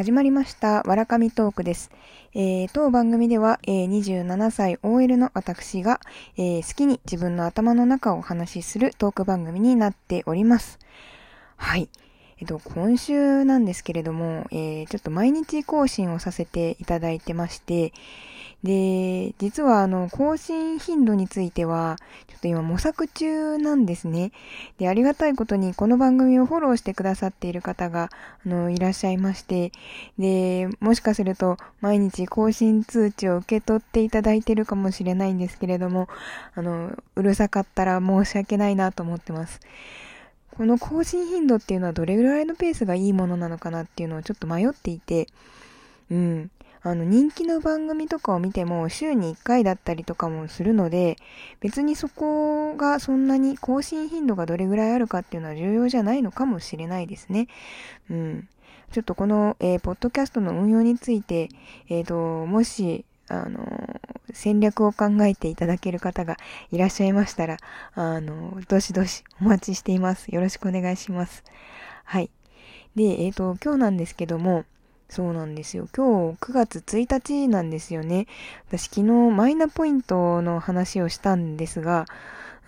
始まりました、わらかみトークです。えー、当番組では、えー27歳 OL の私が、えー好きに自分の頭の中をお話しするトーク番組になっております。はい。えっと、今週なんですけれども、えーちょっと毎日更新をさせていただいてまして、で、実はあの、更新頻度については、ちょっと今模索中なんですね。で、ありがたいことにこの番組をフォローしてくださっている方が、あの、いらっしゃいまして、で、もしかすると毎日更新通知を受け取っていただいているかもしれないんですけれども、あの、うるさかったら申し訳ないなと思ってます。この更新頻度っていうのはどれぐらいのペースがいいものなのかなっていうのをちょっと迷っていて、うん。あの、人気の番組とかを見ても週に1回だったりとかもするので、別にそこがそんなに更新頻度がどれぐらいあるかっていうのは重要じゃないのかもしれないですね。うん。ちょっとこの、えーポッドキャストの運用について、えっ、と、もし、あの、戦略を考えていただける方がいらっしゃいましたら、あの、どしどしお待ちしています。よろしくお願いします。はい。で、えっ、と、今日なんですけども、そうなんですよ。今日9月1日なんですよね。私昨日マイナポイントの話をしたんですが、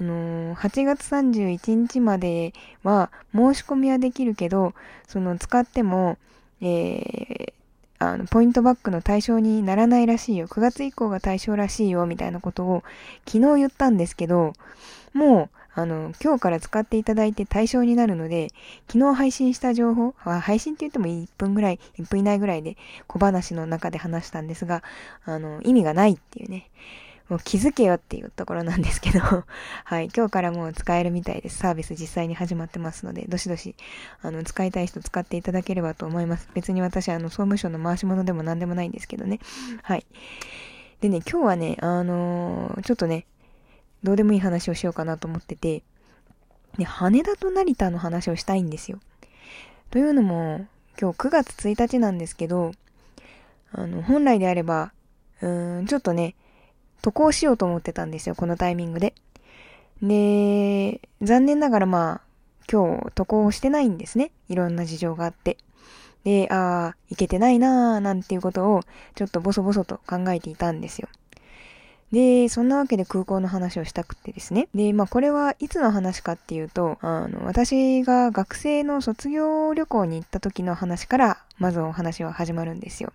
あのー8月31日までは申し込みはできるけど、その使っても、えーあの、ポイントバックの対象にならないらしいよ。9月以降が対象らしいよ、みたいなことを昨日言ったんですけど、もう、あの、今日から使っていただいて対象になるので、昨日配信した情報、あ配信って言っても1分ぐらい、1分以内ぐらいで小話の中で話したんですが、あの、意味がないっていうね。もう気づけよっていうところなんですけど、はい、今日からもう使えるみたいです。サービス実際に始まってますので、どしどし、あの、使いたい人使っていただければと思います。別に私、あの、総務省の回し物でも何でもないんですけどね。はい。でね、今日はね、あのーちょっとね、どうでもいい話をしようかなと思ってて、ね、羽田と成田の話をしたいんですよ。というのも、今日9月1日なんですけど、あの、本来であれば、うーん、ちょっとね、渡航しようと思ってたんですよ、このタイミングで。で、残念ながらまあ、今日渡航してないんですね。いろんな事情があって。で、ああ、行けてないなーなんていうことを、ちょっとボソボソと考えていたんですよ。で、そんなわけで空港の話をしたくてですね。で、まあこれはいつの話かっていうと、あの、私が学生の卒業旅行に行った時の話から、まずお話は始まるんですよ。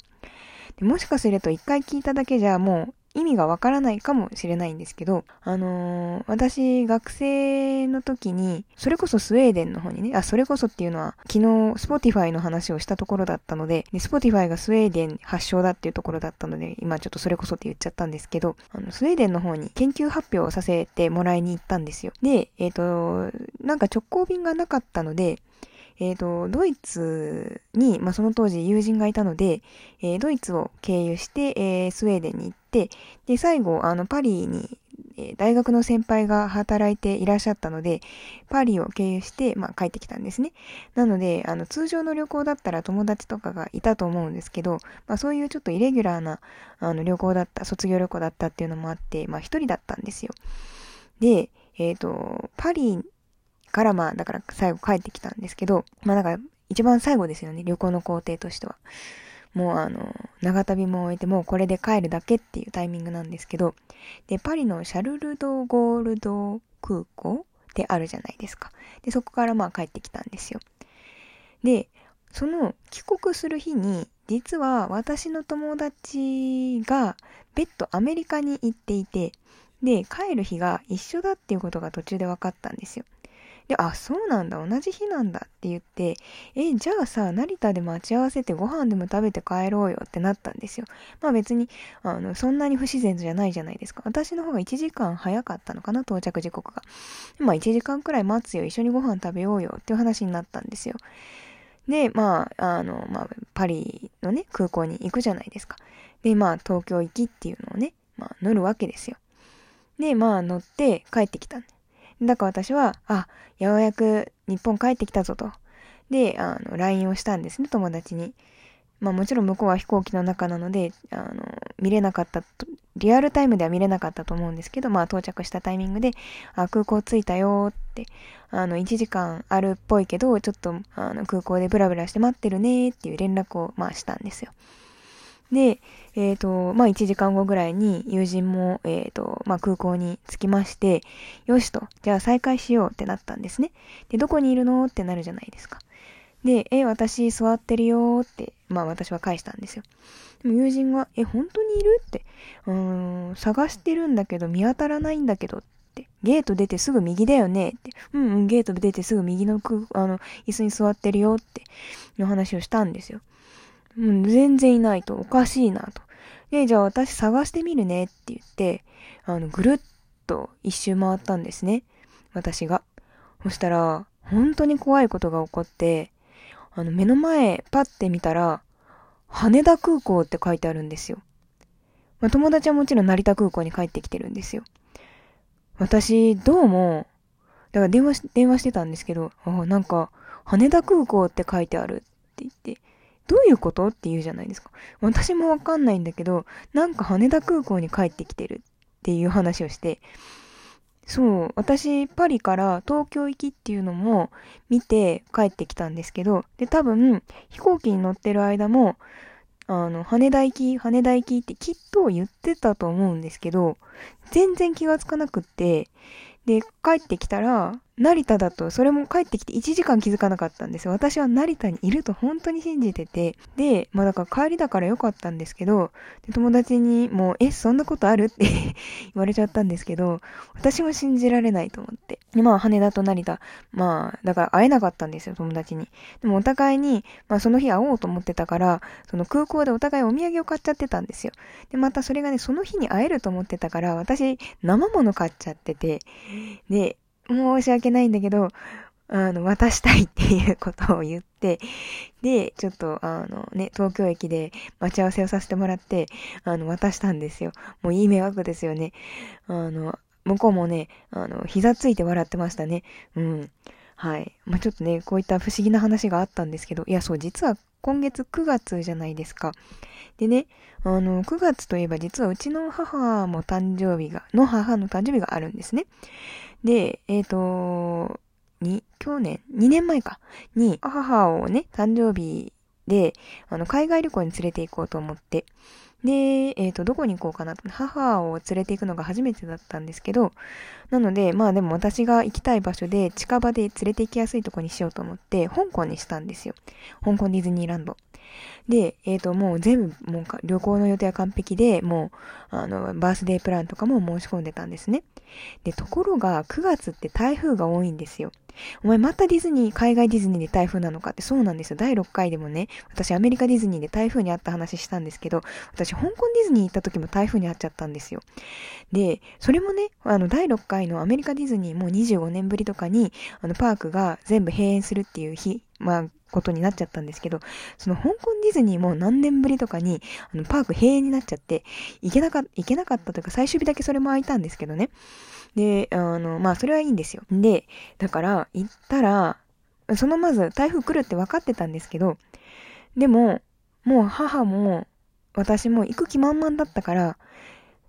でもしかすると一回聞いただけじゃもう意味がわからないかもしれないんですけど、あのー私学生の時に、それこそスウェーデンの方にね、あ、それこそっていうのは昨日 Spotify の話をしたところだったので、で Spotify がスウェーデン発祥だっていうところだったので、今ちょっとそれこそって言っちゃったんですけど、あの、スウェーデンの方に研究発表をさせてもらいに行ったんですよ。で、えっ、と、なんか直行便がなかったので、えっ、と、ドイツに、まあ、その当時友人がいたので、えードイツを経由して、えースウェーデンに行って、で、最後、あの、パリに、え大学の先輩が働いていらっしゃったので、パリを経由して、まあ、帰ってきたんですね。なので、あの、通常の旅行だったら友達とかがいたと思うんですけど、まあ、そういうちょっとイレギュラーな、あの、旅行だった、卒業旅行だったっていうのもあって、まあ、一人だったんですよ。で、えっ、と、パリからまあ、だから最後帰ってきたんですけど、まあだから一番最後ですよね、旅行の工程としては。もうあの、長旅も終えてもうこれで帰るだけっていうタイミングなんですけど、で、パリのシャルル・ド・ゴールド空港ってあるじゃないですか。で、そこからまあ帰ってきたんですよ。で、その帰国する日に、実は私の友達が別途アメリカに行っていて、で、帰る日が一緒だっていうことが途中で分かったんですよ。で、あ、そうなんだ、同じ日なんだって言って、え、じゃあさ、成田で待ち合わせてご飯でも食べて帰ろうよってなったんですよ。まあ別に、あの、そんなに不自然じゃないじゃないですか。私の方が1時間早かったのかな、到着時刻が。まあ1時間くらい待つよ、一緒にご飯食べようよっていう話になったんですよ。で、まあ、あの、まあ、パリのね、空港に行くじゃないですか。で、まあ、東京行きっていうのをね、まあ、乗るわけですよ。で、まあ、乗って帰ってきたんで。だから私は、あ、ようやく日本帰ってきたぞと。で、あの、LINE をしたんですね、友達に。まあもちろん向こうは飛行機の中なので、あの、見れなかったと、リアルタイムでは見れなかったと思うんですけど、まあ到着したタイミングで、あ、空港着いたよって、あの、1時間あるっぽいけど、ちょっと、あの、空港でブラブラして待ってるねっていう連絡を、まあしたんですよ。で、えっ、ー、と、まあ1時間後ぐらいに友人も、えっ、ー、と、まあ空港に着きまして、よしと、じゃあ再開しようってなったんですね。で、どこにいるのってなるじゃないですか。で、え、私座ってるよって、まあ私は返したんですよ。でも友人は、え、本当にいるって、うーん、探してるんだけど見当たらないんだけどって、ゲート出てすぐ右だよねって、うんうん、ゲート出てすぐ右の空あの、椅子に座ってるよって、の話をしたんですよ。うん、全然いないと、おかしいなと。で、じゃあ私探してみるねって言って、あの、ぐるっと一周回ったんですね。私が。そしたら、本当に怖いことが起こって、あの、目の前、パッて見たら、羽田空港って書いてあるんですよ。まあ、友達はもちろん成田空港に帰ってきてるんですよ。私、どうも、だから電話し、電話してたんですけど、ああなんか、羽田空港って書いてあるって言って、どういうこと？って言うじゃないですか。私もわかんないんだけど、なんか羽田空港に帰ってきてるっていう話をして、そう、私、パリから東京行きっていうのも見て帰ってきたんですけど、で、多分、飛行機に乗ってる間も、あの、羽田行き、羽田行きってきっと言ってたと思うんですけど、全然気がつかなくって、で、帰ってきたら、成田だと、それも帰ってきて1時間気づかなかったんですよ。私は成田にいると本当に信じてて。で、まあだから帰りだからよかったんですけど、友達にもう、え、そんなことある？って 言われちゃったんですけど、私も信じられないと思って。で、まあ羽田と成田、まあ、だから会えなかったんですよ、友達に。でもお互いに、まあその日会おうと思ってたから、その空港でお互いお土産を買っちゃってたんですよ。で、またそれがね、その日に会えると思ってたから、私、生物買っちゃってて、で、申し訳ないんだけど、あの、渡したいっていうことを言って、で、ちょっと、あのね、東京駅で待ち合わせをさせてもらって、あの、渡したんですよ。もういい迷惑ですよね。あの、向こうもね、あの、膝ついて笑ってましたね。うん。はい。まあ、ちょっとね、こういった不思議な話があったんですけど、いや、そう、実は今月9月じゃないですか。でね、あの、9月といえば実はうちの母も誕生日が、の母の誕生日があるんですね。で、えっ、ー、と、に、去年、2年前か、に、母をね、誕生日で、あの、海外旅行に連れて行こうと思って、で、えっ、ー、と、どこに行こうかなと。母を連れて行くのが初めてだったんですけど、なので、まあでも私が行きたい場所で近場で連れて行きやすいとこにしようと思って、香港にしたんですよ。香港ディズニーランド。で、えっ、ー、と、もう全部、もう旅行の予定は完璧で、もう、あの、バースデープランとかも申し込んでたんですね。で、ところが、9月って台風が多いんですよ。お前またディズニー、海外ディズニーで台風なのかってそうなんですよ。第6回でもね、私アメリカディズニーで台風にあった話したんですけど、私香港ディズニー行った時も台風にあっちゃったんですよ。で、それもね、あの、第6回のアメリカディズニーも25年ぶりとかに、あの、パークが全部閉園するっていう日、まあ、ことになっちゃったんですけど、その香港ディズニーも何年ぶりとかに、あの、パーク閉園になっちゃって、行けなかった、行けなかったというか、最終日だけそれも空いたんですけどね。で、あの、まあ、それはいいんですよ。で、だから、行ったら、そのまず台風来るって分かってたんですけど、でも、もう母も、私も行く気満々だったから、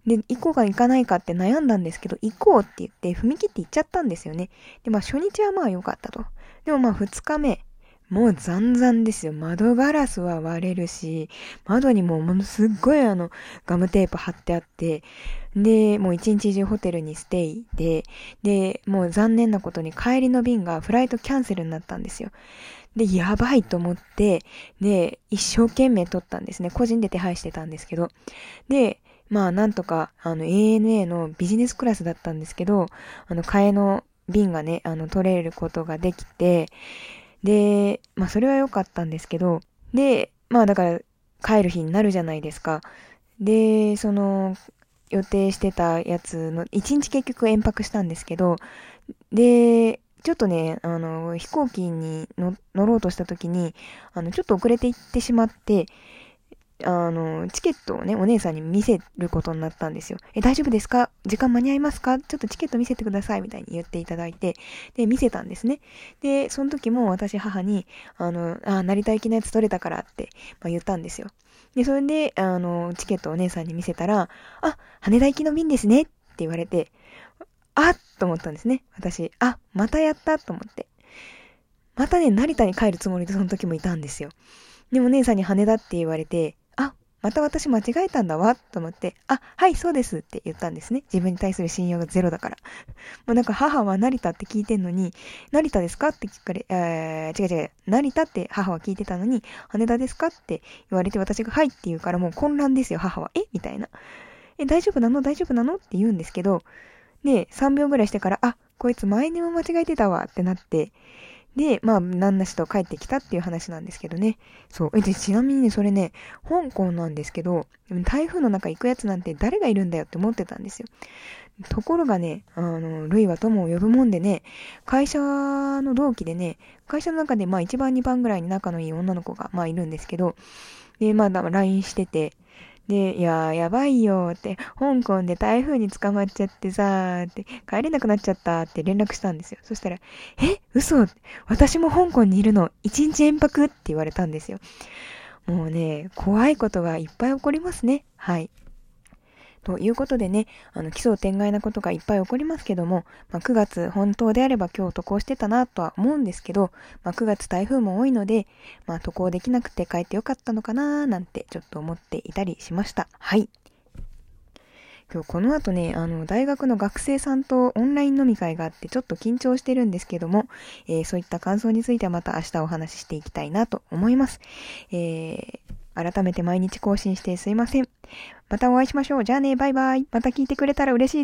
で、行こうか行かないかって悩んだんですけど、行こうって言って踏み切って行っちゃったんですよね。で、まあ初日はまあ良かったと。でもまあ2日目、もう残々ですよ。窓ガラスは割れるし、窓にもものすっごいあの、ガムテープ貼ってあって、で、もう一日中ホテルにステイで、で、もう残念なことに帰りの便がフライトキャンセルになったんですよ。で、やばいと思って、で、一生懸命取ったんですね。個人で手配してたんですけど。で、まあなんとか、あの ANA のビジネスクラスだったんですけど、あの替えの便がね、あの取れることができて、で、まあそれは良かったんですけど、で、まあだから帰る日になるじゃないですか。で、その予定してたやつの、一日結局延泊したんですけど、で、ちょっとね、あの、飛行機に乗ろうとした時に、あの、ちょっと遅れていってしまって、あの、チケットをね、お姉さんに見せることになったんですよ。え、大丈夫ですか？時間間に合いますか？ちょっとチケット見せてくださいみたいに言っていただいて、で、見せたんですね。で、その時も私母に、あの、あ、成田行きのやつ取れたからって、まあ、言ったんですよ。で、それで、あの、チケットをお姉さんに見せたら、あ、羽田行きの便ですねって言われて、あっと思ったんですね。私、あ、またやったと思って。またね、成田に帰るつもりでその時もいたんですよ。でも姉さんに羽田って言われて、また私間違えたんだわ、と思って、あ、はい、そうですって言ったんですね。自分に対する信用がゼロだから。もうなんか母は成田って聞いてんのに、成田ですかって聞かれ、えー、違う違う、成田って母は聞いてたのに、羽田ですかって言われて私がはいって言うからもう混乱ですよ、母は。え？みたいな。え、大丈夫なの？大丈夫なの？って言うんですけど、で、3秒ぐらいしてから、あ、こいつ前にも間違えてたわってなって、で、まあ、なんなしと帰ってきたっていう話なんですけどね。そう。え、で、ちなみにね、それね、香港なんですけど、台風の中行くやつなんて誰がいるんだよって思ってたんですよ。ところがね、あの、ルイは友を呼ぶもんでね、会社の同期でね、会社の中でまあ1番2番ぐらいに仲のいい女の子がまあいるんですけど、で、まあ、LINE してて、で、いややばいよって、香港で台風に捕まっちゃってさって、帰れなくなっちゃったって連絡したんですよ。そしたら、え嘘私も香港にいるの？一日延泊？って言われたんですよ。もうね、怖いことがいっぱい起こりますね。はい。ということでね、あの、奇想天外なことがいっぱい起こりますけども、まあ、9月本当であれば今日渡航してたなとは思うんですけど、まあ、9月台風も多いので、まあ、渡航できなくて帰ってよかったのかなーなんてちょっと思っていたりしました。はい。今日この後ね、あの、大学の学生さんとオンライン飲み会があってちょっと緊張してるんですけども、えー、そういった感想についてはまた明日お話ししていきたいなと思います。えー、改めて毎日更新してすいません。またお会いしましょう。じゃあね、バイバイ。また聞いてくれたら嬉しいです。